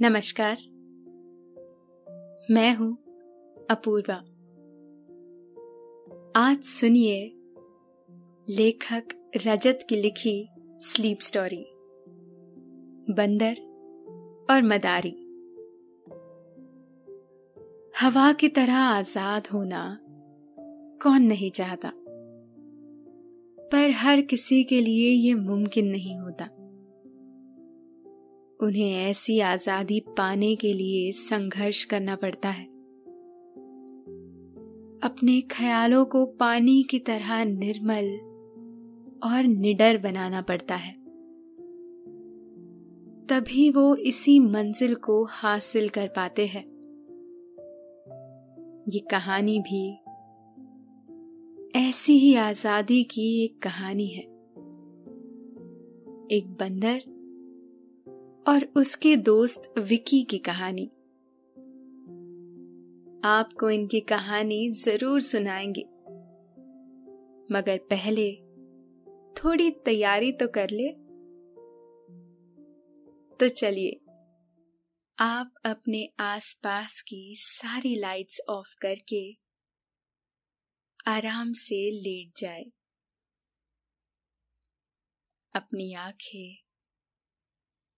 नमस्कार। मैं हूँ अपूर्वा। आज सुनिए लेखक रजत की लिखी स्लीप स्टोरी बंदर और मदारी। हवा की तरह आज़ाद होना कौन नहीं चाहता, पर हर किसी के लिए ये मुमकिन नहीं होता। उन्हें ऐसी आज़ादी पाने के लिए संघर्ष करना पड़ता है। अपने ख्यालों को पानी की तरह निर्मल और निडर बनाना पड़ता है। तभी वो इसी मंजिल को हासिल कर पाते हैं। ये कहानी भी ऐसी ही आज़ादी की एक कहानी है। एक बंदर और उसके दोस्त विकी की कहानी। आपको इनकी कहानी ज़रूर सुनाएँगे। मगर पहले थोड़ी तैयारी तो कर ले। तो चलिए, आप अपने आसपास की सारी लाइट्स ऑफ़ करके आराम से लेट जाए। अपनी आँखें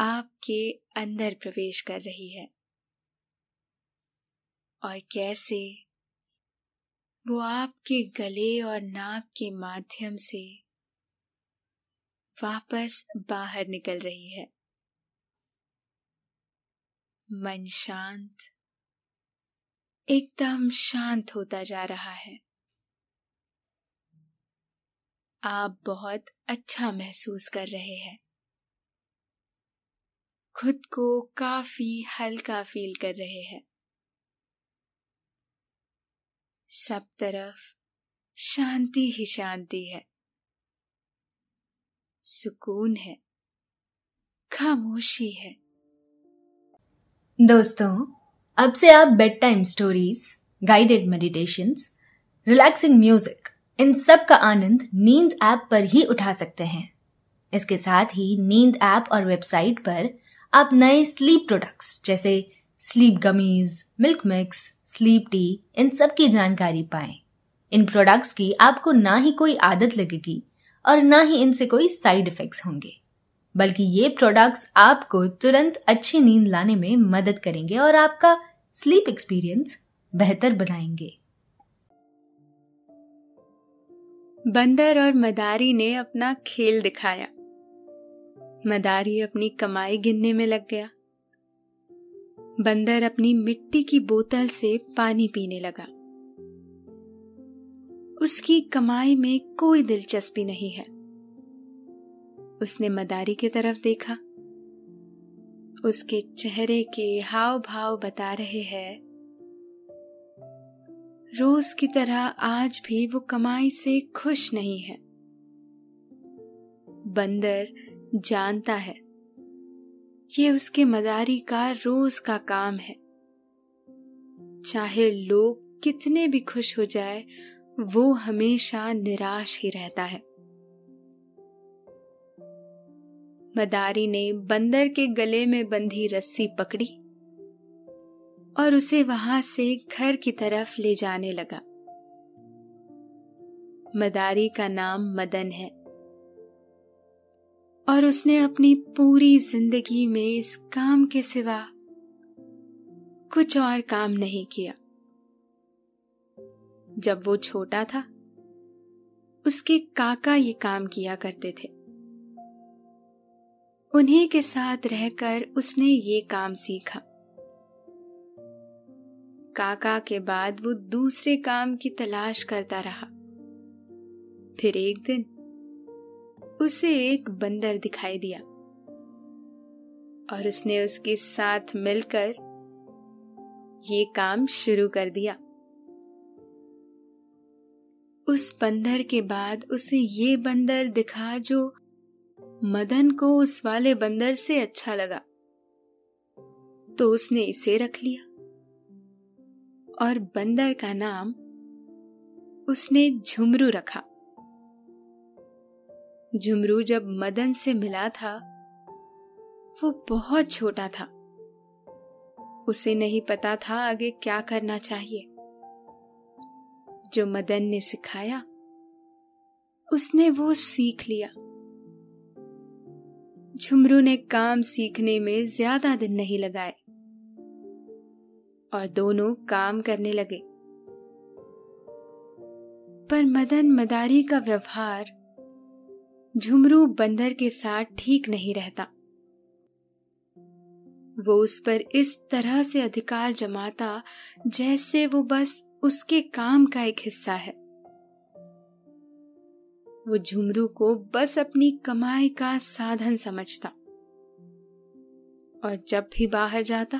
आपके अंदर प्रवेश कर रही है। और कैसे वो आपके गले और नाक के माध्यम से वापस बाहर निकल रही है। मन शांत, एकदम शांत होता जा रहा है। आप बहुत अच्छा महसूस कर रहे हैं। खुद को काफ़ी हल्का फील कर रहे हैं। सब तरफ़ शांति ही शांति है। सुकून है। खामोशी है। दोस्तों, अब से आप bedtime stories guided meditation relaxing music इन सब का आनंद नींद ऐप पर ही उठा सकते हैं। इसके साथ ही नींद ऐप और वेबसाइट पर आप नए स्लीप प्रोडक्ट्स जैसे sleep gummies milk mix sleep tea इन सब की जानकारी पाएँ। इन प्रोडक्ट्स की आपको ना ही कोई आदत लगेगी और ना ही इनसे कोई साइड इफेक्ट्स होंगे, बल्कि ये प्रोडक्ट्स आपको तुरंत अच्छी नींद लाने में मदद करेंगे और आपका स्लीप एक्सपीरियंस बेहतर बनाएँगे। बंदर और मदारी ने अपना खेल दिखाया। मदारी अपनी कमाई गिनने में लग गया। बंदर अपनी मिट्टी की बोतल से पानी पीने लगा। उसकी कमाई में कोई दिलचस्पी नहीं है। उसने मदारी की तरफ़ देखा। उसके चेहरे के हाव भाव बता रहे हैं। रोज की तरह आज भी वो कमाई से खुश नहीं है। बंदर जानता है। ये उसके मदारी का रोज का काम है। चाहे लोग कितने भी खुश हो जाए, वो हमेशा निराश ही रहता है। मदारी ने बंदर के गले में बंधी रस्सी पकड़ी और उसे वहाँ से घर की तरफ़ ले जाने लगा। मदारी का नाम मदन है। और उसने अपनी पूरी ज़िंदगी में इस काम के सिवा कुछ और काम नहीं किया। जब वो छोटा था, उसके काका ये काम किया करते थे। उन्हीं के साथ रहकर उसने ये काम सीखा। काका के बाद वो दूसरे काम की तलाश करता रहा। फिर एक दिन उसे एक बंदर दिखाई दिया और उसने उसके साथ मिलकर ये काम शुरू कर दिया। उस बंदर के बाद उसे ये बंदर दिखा जो मदन को उस वाले बंदर से अच्छा लगा। तो उसने इसे रख लिया और बंदर का नाम उसने झुमरू रखा। झुमरू जब मदन से मिला था, वो बहुत छोटा था। उसे नहीं पता था आगे क्या करना चाहिए। जो मदन ने सिखाया, उसने वो सीख लिया। झुमरू ने काम सीखने में ज़्यादा दिन नहीं लगाए और दोनों काम करने लगे। पर मदन मदारी का व्यवहार झुमरू बंदर के साथ ठीक नहीं रहता। वो उस पर इस तरह से अधिकार जमाता जैसे वो बस उसके काम का एक हिस्सा है। वो झुमरू को बस अपनी कमाई का साधन समझता और जब भी बाहर जाता,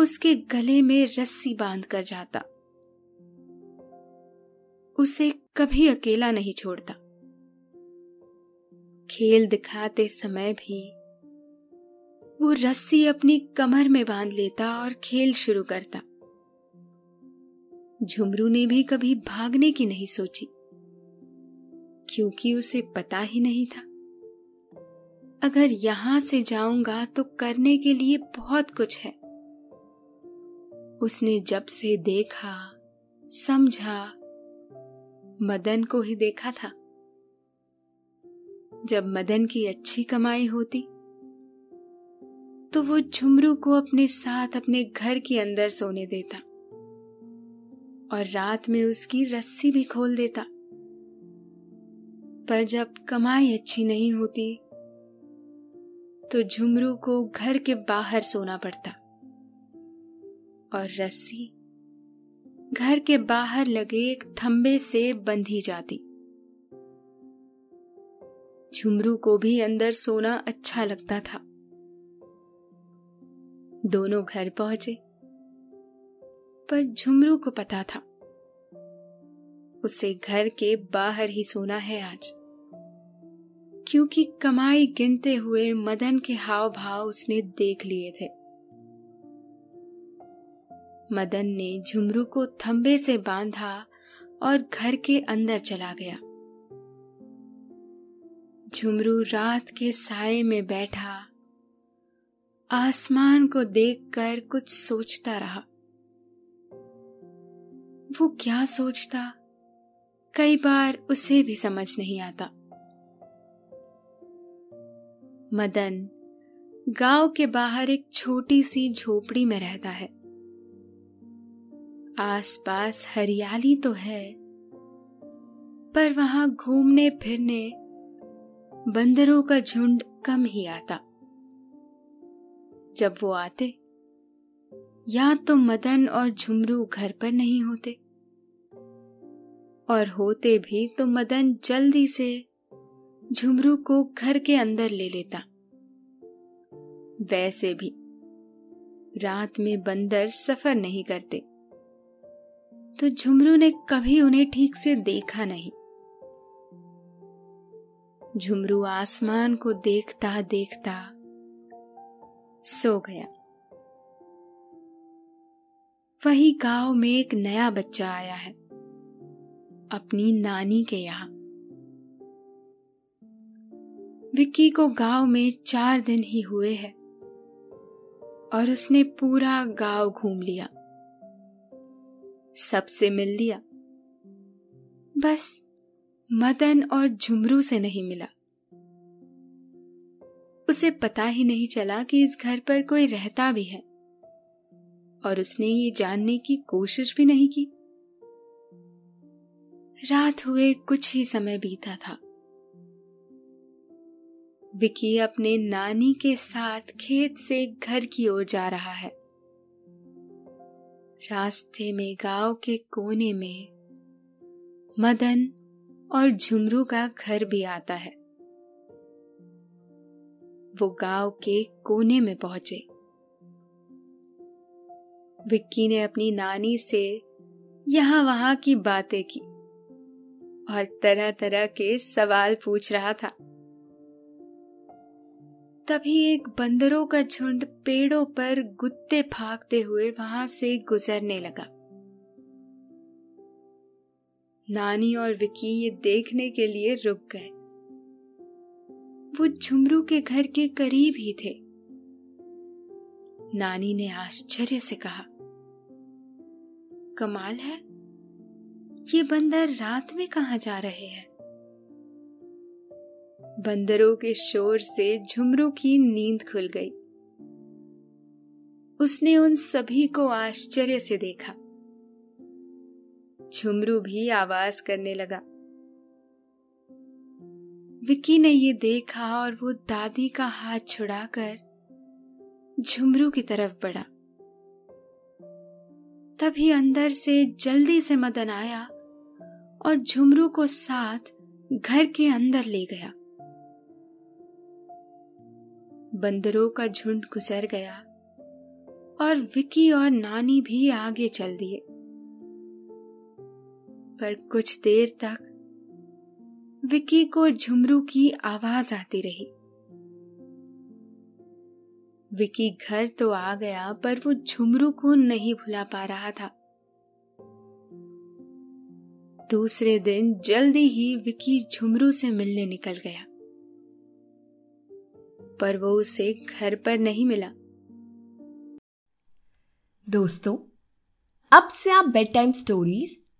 उसके गले में रस्सी बाँध कर जाता। उसे कभी अकेला नहीं छोड़ता। खेल दिखाते समय भी वो रस्सी अपनी कमर में बाँध लेता और खेल शुरू करता। झुमरू ने भी कभी भागने की नहीं सोची, क्योंकि उसे पता ही नहीं था। अगर यहाँ से जाऊँगा तो करने के लिए बहुत कुछ है। उसने जब से देखा, समझा, मदन को ही देखा था। जब मदन की अच्छी कमाई होती तो वो झुमरू को अपने साथ अपने घर के अंदर सोने देता और रात में उसकी रस्सी भी खोल देता। पर जब कमाई अच्छी नहीं होती तो झुमरू को घर के बाहर सोना पड़ता और रस्सी घर के बाहर लगे एक थंबे से बंधी जाती। झुमरू को भी अंदर सोना अच्छा लगता था। दोनों घर पहुँचे, पर झुमरू को पता था, उसे घर के बाहर ही सोना है आज, क्योंकि कमाई गिनते हुए मदन के हाव भाव उसने देख लिए थे। मदन ने झुमरू को थंबे से बांधा और घर के अंदर चला गया। झुमरू रात के साय में बैठा। आसमान को देखकर कुछ सोचता रहा। वो क्या सोचता? कई बार उसे भी समझ नहीं आता। मदन, गाँव के बाहर एक छोटी सी झोपड़ी में रहता है। आसपास हरियाली तो है, पर वहाँ घूमने फिरने बंदरों का झुंड कम ही आता। जब वो आते, या तो मदन और झुमरू घर पर नहीं होते, और होते भी तो मदन जल्दी से झुमरू को घर के अंदर ले लेता। वैसे भी, रात में बंदर सफ़र नहीं करते तो झुमरू ने कभी उन्हें ठीक से देखा नहीं। झुमरू आसमान को देखता देखता सो गया। वही गाँव में एक नया बच्चा आया है, अपनी नानी के यहाँ। विक्की को गाँव में चार दिन ही हुए हैं और उसने पूरा गाँव घूम लिया, सबसे मिल लिया, बस मदन और झुमरू से नहीं मिला। उसे पता ही नहीं चला कि इस घर पर कोई रहता भी है, और उसने ये जानने की कोशिश भी नहीं की। रात हुए कुछ ही समय बीता था। विकी अपने नानी के साथ खेत से घर की ओर जा रहा है। रास्ते में गाँव के कोने में मदन और झुमरू का घर भी आता है। वो गाँव के कोने में पहुँचे। विक्की ने अपनी नानी से यहाँ वहाँ की बातें की और तरह तरह के सवाल पूछ रहा था। तभी एक बंदरों का झुंड पेड़ों पर गुत्ते फाकते हुए वहाँ से गुजरने लगा। नानी और विकी ये देखने के लिए रुक गए। वो झुमरू के घर के करीब ही थे। नानी ने आश्चर्य से कहा, कमाल है। ये बंदर रात में कहा जा रहे हैं? बंदरों के शोर से झुमरू की नींद खुल गई। उसने उन सभी को आश्चर्य से देखा। झुमरू भी आवाज़ करने लगा। विक्की ने ये देखा और वो दादी का हाथ छुड़ाकर झुमरू की तरफ़ बढ़ा। तभी अंदर से जल्दी से मदन आया और झुमरू को साथ घर के अंदर ले गया। बंदरों का झुंड गुजर गया और विकी और नानी भी आगे चल दिए। पर कुछ देर तक विकी को झुमरू की आवाज़ आती रही। विकी घर तो आ गया, पर वो झुमरू को नहीं भुला पा रहा था। दूसरे दिन जल्दी ही विकी झुमरू से मिलने निकल गया। पर वो उसे घर पर नहीं मिला। दोस्तों, अब से आप bedtime stories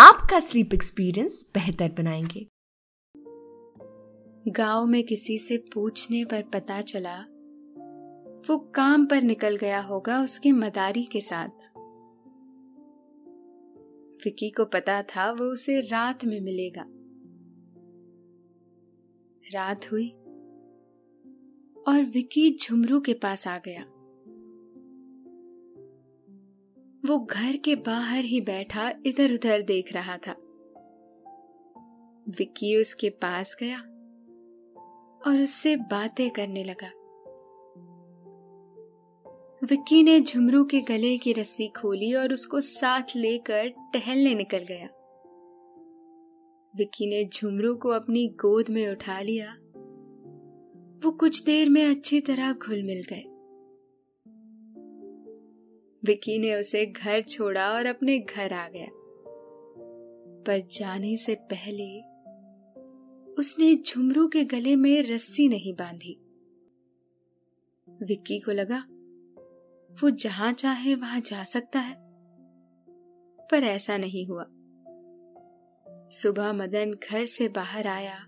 आपका स्लीप एक्सपीरियंस बेहतर बनाएँगे। गाँव में किसी से पूछने पर पता चला, वो काम पर निकल गया होगा उसके मदारी के साथ। फिकी को पता था वो उसे रात में मिलेगा। रात हुई और विकी झुमरू के पास आ गया। वो घर के बाहर ही बैठा इधर उधर देख रहा था। विक्की उसके पास गया और उससे बातें करने लगा। विक्की ने झुमरू के गले की रस्सी खोली और उसको साथ लेकर टहलने निकल गया। विक्की ने झुमरू को अपनी गोद में उठा लिया। वो कुछ देर में अच्छी तरह घुल मिल गए। विकी ने उसे घर छोड़ा और अपने घर आ गया। पर जाने से पहले उसने झुमरू के गले में रस्सी नहीं बांधी। विक्की को लगा, वो जहाँ चाहे वहाँ जा सकता है। पर ऐसा नहीं हुआ। सुबह मदन घर से बाहर आया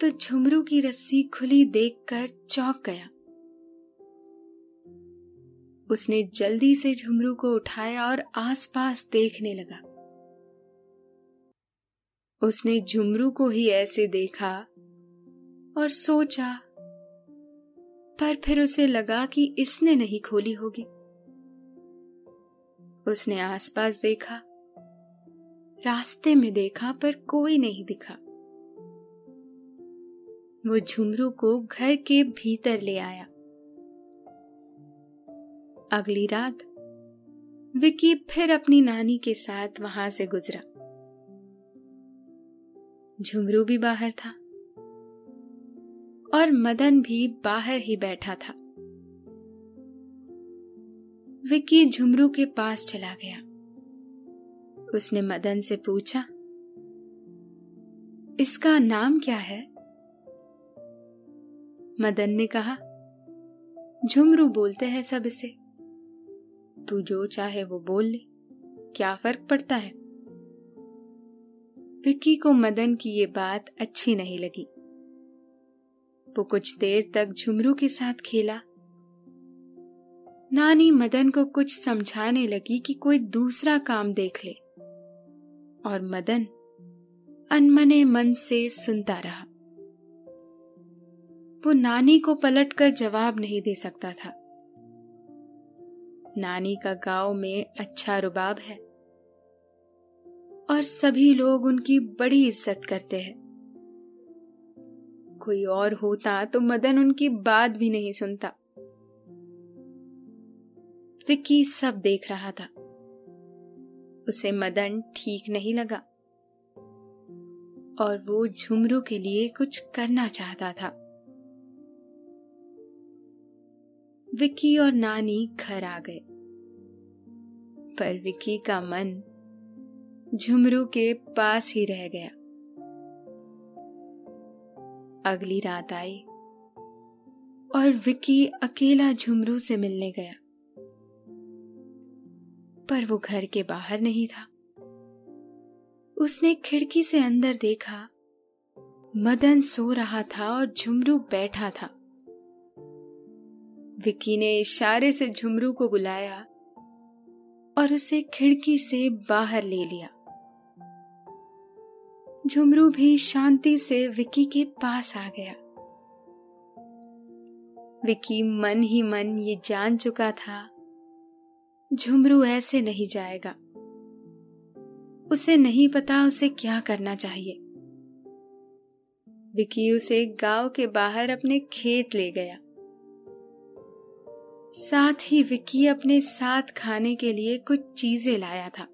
तो झुमरू की रस्सी खुली देखकर चौंक गया। उसने जल्दी से झुमरू को उठाया और आसपास देखने लगा। उसने झुमरू को ही ऐसे देखा और सोचा, पर फिर उसे लगा कि इसने नहीं खोली होगी। उसने आसपास देखा, रास्ते में देखा, पर कोई नहीं दिखा। वो झुमरू को घर के भीतर ले आया। अगली रात विकी फिर अपनी नानी के साथ वहाँ से गुजरा। झुमरू भी बाहर था और मदन भी बाहर ही बैठा था। विक्की झुमरू के पास चला गया। उसने मदन से पूछा, इसका नाम क्या है? मदन ने कहा, झुमरू बोलते हैं सब इसे। तू जो चाहे वो बोल ले। क्या फ़र्क पड़ता है? विक्की को मदन की ये बात अच्छी नहीं लगी। वो कुछ देर तक झुमरू के साथ खेला। नानी मदन को कुछ समझाने लगी कि कोई दूसरा काम देख ले। और मदन अनमने मन से सुनता रहा। वो नानी को पलटकर जवाब नहीं दे सकता था। नानी का गाँव में अच्छा रुबाब है। और सभी लोग उनकी बड़ी इज़्ज़त करते हैं। कोई और होता तो मदन उनकी बात भी नहीं सुनता। विक्की सब देख रहा था। उसे मदन ठीक नहीं लगा। और वो झुमरू के लिए कुछ करना चाहता था। विक्की और नानी घर आ गए। पर विक्की का मन झुमरू के पास ही रह गया। अगली रात आई और विक्की अकेला झुमरू से मिलने गया। पर वो घर के बाहर नहीं था। उसने खिड़की से अंदर देखा, मदन सो रहा था और झुमरू बैठा था। विक्की ने इशारे से झुमरू को बुलाया और उसे खिड़की से बाहर ले लिया। झुमरू भी शांति से विक्की के पास आ गया। विक्की मन ही मन ये जान चुका था, झुमरू ऐसे नहीं जाएगा। उसे नहीं पता उसे क्या करना चाहिए। विकी उसे गाँव के बाहर अपने खेत ले गया। साथ ही विक्की अपने साथ खाने के लिए कुछ चीज़ें लाया था।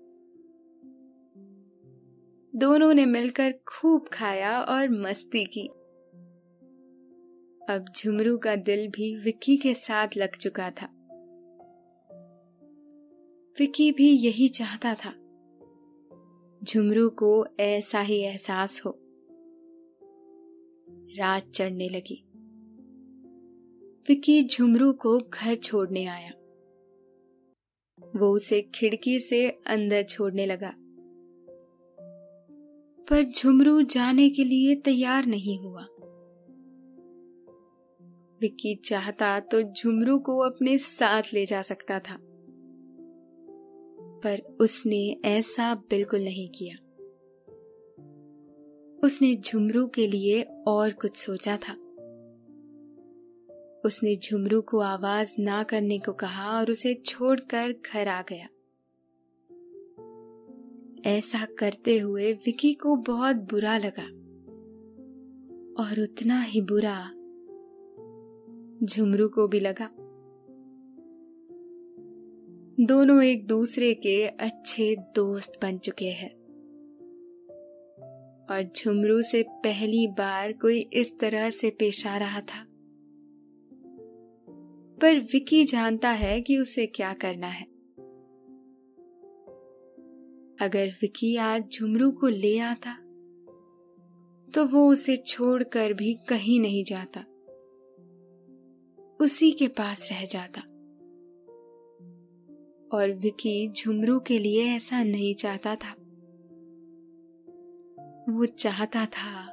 दोनों ने मिलकर खूब खाया और मस्ती की। अब झुमरू का दिल भी विक्की के साथ लग चुका था। विक्की भी यही चाहता था। झुमरू को ऐसा ही एहसास हो। रात चढ़ने लगी। विकी झुमरू को घर छोड़ने आया। वो उसे खिड़की से अंदर छोड़ने लगा। पर झुमरू जाने के लिए तैयार नहीं हुआ। विक्की चाहता तो झुमरू को अपने साथ ले जा सकता था। पर उसने ऐसा बिल्कुल नहीं किया। उसने झुमरू के लिए और कुछ सोचा था। उसने झुमरू को आवाज़ ना करने को कहा और उसे छोड़कर घर आ गया। ऐसा करते हुए विकी को बहुत बुरा लगा और उतना ही बुरा झुमरू को भी लगा। दोनों एक दूसरे के अच्छे दोस्त बन चुके हैं। और झुमरू से पहली बार कोई इस तरह से पेश आ रहा था। पर विकी जानता है कि उसे क्या करना है। अगर विकी आज झुमरू को ले आता तो वो उसे छोड़कर भी कहीं नहीं जाता। उसी के पास रह जाता। और विकी झुमरू के लिए ऐसा नहीं चाहता था। वो चाहता था,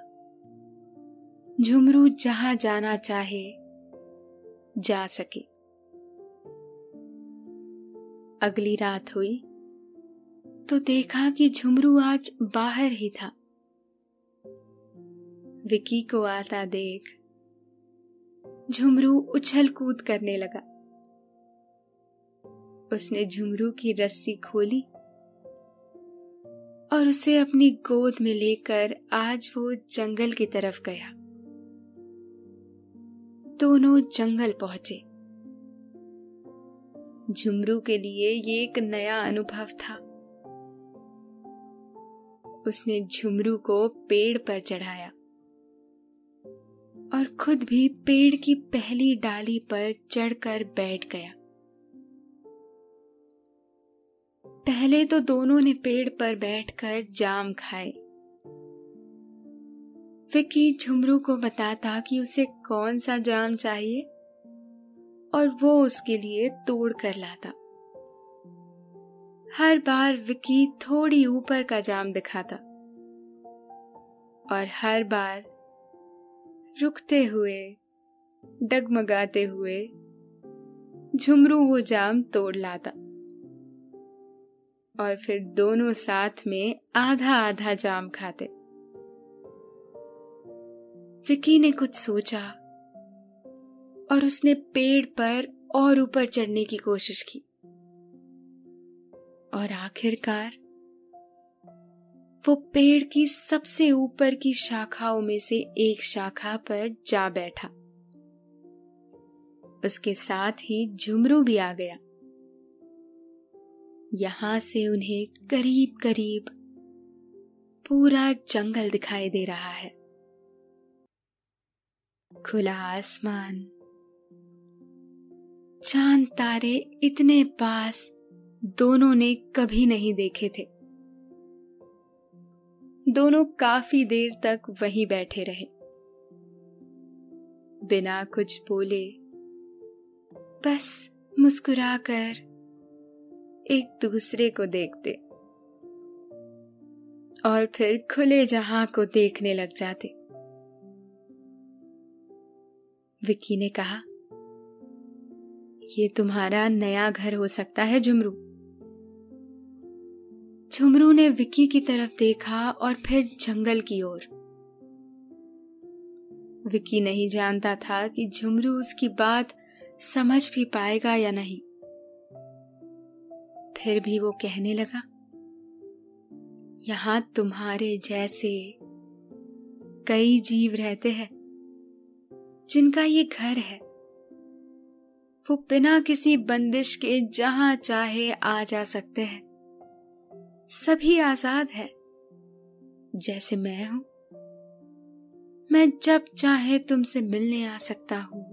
झुमरू जहाँ जाना चाहे जा सके। अगली रात हुई तो देखा कि झुमरू आज बाहर ही था। विकी को आता देख, झुमरू उछल कूद करने लगा। उसने झुमरू की रस्सी खोली और उसे अपनी गोद में लेकर आज वो जंगल की तरफ़ गया। दोनों जंगल पहुँचे। झुमरू के लिए ये एक नया अनुभव था। उसने झुमरू को पेड़ पर चढ़ाया और खुद भी पेड़ की पहली डाली पर चढ़कर बैठ गया। पहले तो दोनों ने पेड़ पर बैठकर जाम खाए। विकी झुमरू को बताता कि उसे कौन सा जाम चाहिए और वो उसके लिए तोड़ कर लाता। हर बार विकी थोड़ी ऊपर का जाम दिखाता और हर बार रुकते हुए, डगमगाते हुए झुमरू वो जाम तोड़ लाता और फिर दोनों साथ में आधा आधा जाम खाते। विकी ने कुछ सोचा और उसने पेड़ पर और ऊपर चढ़ने की कोशिश की। और आखिरकार वो पेड़ की सबसे ऊपर की शाखाओं में से एक शाखा पर जा बैठा। उसके साथ ही झुमरू भी आ गया। यहाँ से उन्हें करीब करीब पूरा जंगल दिखाई दे रहा है। खुला आसमान। चाँद तारे इतने पास दोनों ने कभी नहीं देखे थे। दोनों काफ़ी देर तक वहीं बैठे रहे। बिना कुछ बोले, बस मुस्कुराकर एक दूसरे को देखते और फिर खुले जहाँ को देखने लग जाते। विक्की ने कहा, ये तुम्हारा नया घर हो सकता है, झुमरू. झुमरू ने विक्की की तरफ़ देखा और फिर जंगल की ओर। विक्की नहीं जानता था कि झुमरू उसकी बात समझ भी पाएगा या नहीं। फिर भी वो कहने लगा, यहाँ तुम्हारे जैसे कई जीव रहते हैं। जिनका ये घर है, वो बिना किसी बंदिश के जहाँ चाहे आ जा सकते हैं। सभी आज़ाद है, जैसे मैं हूँ। मैं जब चाहे तुमसे मिलने आ सकता हूँ,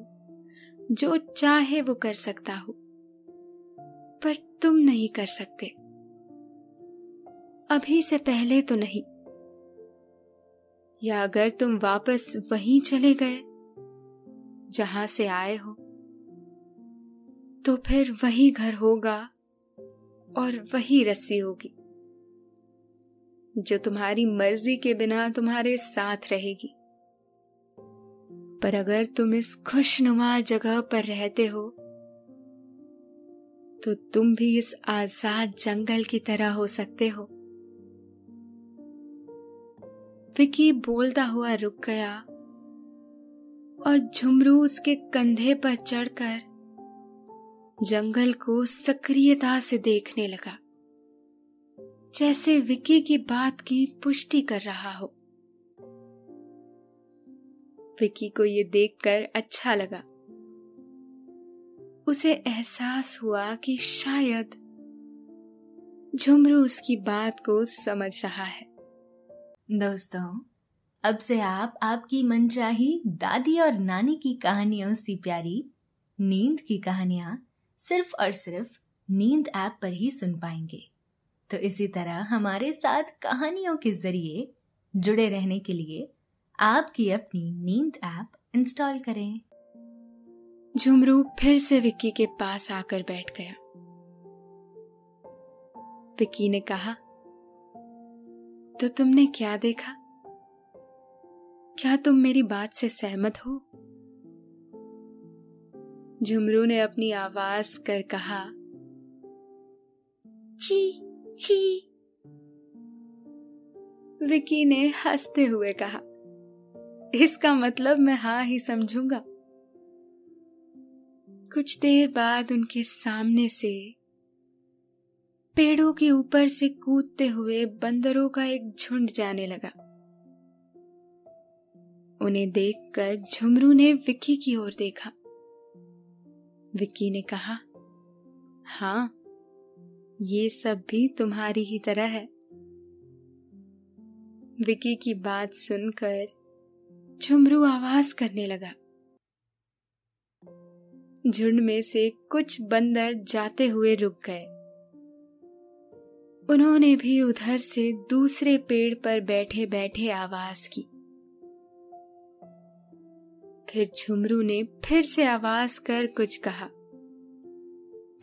जो चाहे वो कर सकता हूँ, पर तुम नहीं कर सकते। अभी से पहले तो नहीं, या अगर तुम वापस वहीं चले गए जहाँ से आए हो तो फिर वही घर होगा और वही रस्सी होगी, जो तुम्हारी मर्ज़ी के बिना तुम्हारे साथ रहेगी। पर अगर तुम इस खुशनुमा जगह पर रहते हो तो तुम भी इस आज़ाद जंगल की तरह हो सकते हो। विकी बोलता हुआ रुक गया और झुमरू उसके कंधे पर चढ़कर जंगल को सक्रियता से देखने लगा। जैसे विकी की बात की पुष्टि कर रहा हो। विकी को यह देखकर अच्छा लगा। उसे एहसास हुआ कि शायद झुमरू उसकी बात को समझ रहा है। दोस्तों अब से आप आपकी मनचाही दादी और नानी की कहानियों से प्यारी, नींद की कहानियाँ सिर्फ़ और सिर्फ़ नींद ऐप पर ही सुन पाएँगे। तो इसी तरह हमारे साथ कहानियों के ज़रिए जुड़े रहने के लिए आपकी अपनी नींद ऐप इंस्टॉल करें। झुमरू फिर से विक्की के पास आकर बैठ गया। विक्की ने कहा तो तुमने क्या देखा? क्या तुम मेरी बात से सहमत हो? झुमरू ने अपनी आवाज़ कर कहा ची ची विकी ने हँसते हुए कहा, इसका मतलब मैं हाँ ही समझूँगा। कुछ देर बाद उनके सामने से पेड़ों के ऊपर से कूदते हुए बंदरों का एक झुंड जाने लगा। उन्हें देखकर झुमरू ने विक्की की ओर देखा। विक्की ने कहा हाँ ये सब भी तुम्हारी ही तरह है। विकी की बात सुनकर झुमरू आवाज़ करने लगा। झुंड में से कुछ बंदर जाते हुए रुक गए। उन्होंने भी उधर से दूसरे पेड़ पर बैठे बैठे आवाज़ की। फिर झुमरू ने फिर से आवाज़ कर कुछ कहा।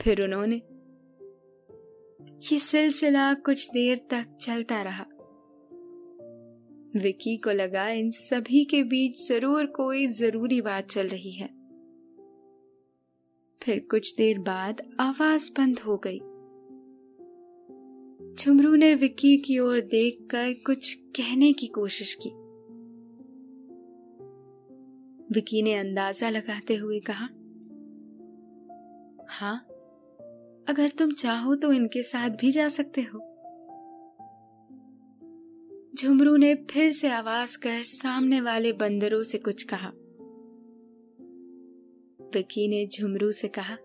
फिर उन्होंने, ये सिलसिला कुछ देर तक चलता रहा। विकी को लगा इन सभी के बीच ज़रूर कोई ज़रूरी बात चल रही है। फिर कुछ देर बाद आवाज़ बंद हो गई। झुमरू ने विक्की की ओर देखकर कुछ कहने की कोशिश की। विकी ने अंदाज़ा लगाते हुए कहा हाँ अगर तुम चाहो तो इनके साथ भी जा सकते हो झुमरू ने फिर से आवाज़ कर सामने वाले बंदरों से कुछ कहा। विकी ने झुमरू से कहा,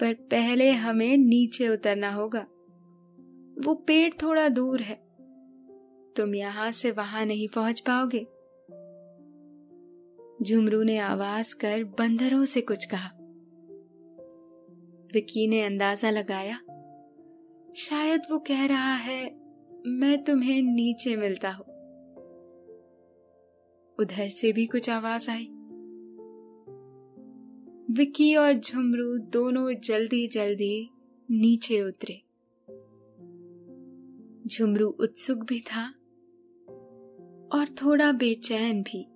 पर पहले हमें नीचे उतरना होगा। वो पेड़ थोड़ा दूर है। तुम यहाँ से वहाँ नहीं पहुँच पाओगे। झुमरू ने आवाज़ कर बंदरों से कुछ कहा। विक्की ने अंदाज़ा लगाया, शायद वो कह रहा है, मैं तुम्हें नीचे मिलता हूँ। उधर से भी कुछ आवाज़ आई। विक्की और झुमरू दोनों जल्दी जल्दी नीचे उतरे। झुमरू उत्सुक भी था और थोड़ा बेचैन भी।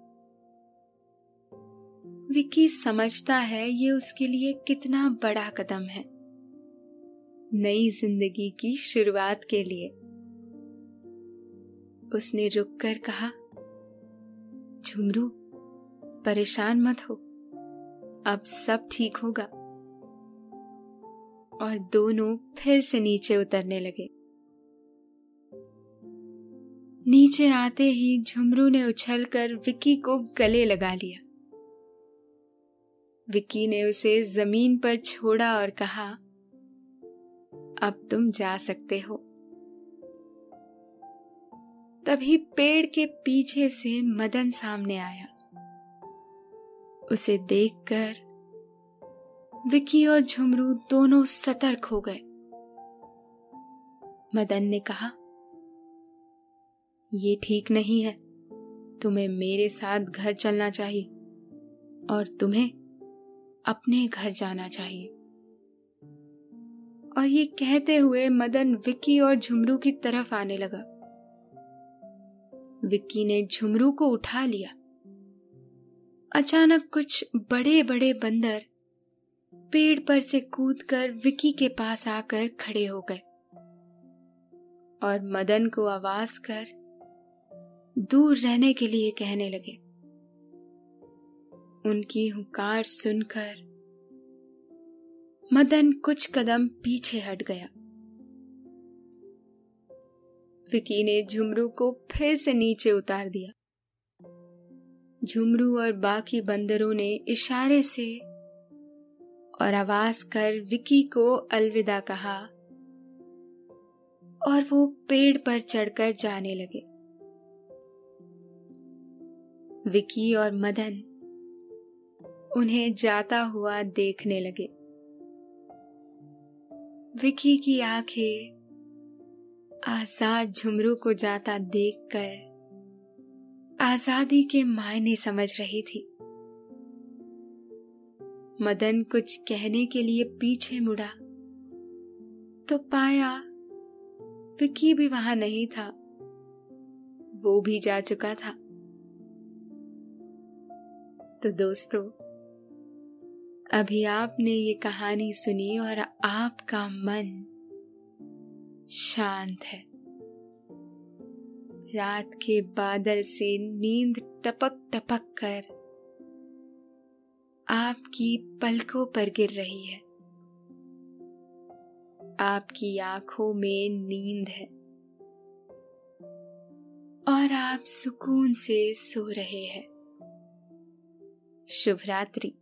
विकी समझता है ये उसके लिए कितना बड़ा कदम है। नई ज़िंदगी की शुरुआत के लिए। उसने रुककर कहा, झुमरू, परेशान मत हो। अब सब ठीक होगा। और दोनों फिर से नीचे उतरने लगे। नीचे आते ही झुमरू ने उछलकर विक्की को गले लगा लिया। विक्की ने उसे ज़मीन पर छोड़ा और कहा, अब तुम जा सकते हो। तभी पेड़ के पीछे से मदन सामने आया। उसे देखकर विकी और झुमरू दोनों सतर्क हो गए। मदन ने कहा, ये ठीक नहीं है। तुम्हें मेरे साथ घर चलना चाहिए और तुम्हें अपने घर जाना चाहिए। और ये कहते हुए मदन विक्की और झुमरू की तरफ़ आने लगा। विक्की ने झुमरू को उठा लिया। अचानक कुछ बड़े बड़े बंदर पेड़ पर से कूदकर विक्की के पास आकर खड़े हो गए। और मदन को आवाज़ कर दूर रहने के लिए कहने लगे। उनकी हुकार सुनकर मदन कुछ कदम पीछे हट गया। विकी ने झुमरू को फिर से नीचे उतार दिया। झुमरू और बाकी बंदरों ने इशारे से और आवाज़ कर विकी को अलविदा कहा और वो पेड़ पर चढ़कर जाने लगे। विकी और मदन उन्हें जाता हुआ देखने लगे। विकी की आँखें आज़ाद झुमरू को जाता देखकर आज़ादी के मायने समझ रही थी। मदन कुछ कहने के लिए पीछे मुड़ा तो पाया विकी भी वहाँ नहीं था, वो भी जा चुका था। तो दोस्तों अभी आपने ये कहानी सुनी और आपका मन शांत है। रात के बादल से नींद टपक टपक कर आपकी पलकों पर गिर रही है। आपकी आँखों में नींद है। और आप सुकून से सो रहे हैं। शुभ रात्रि।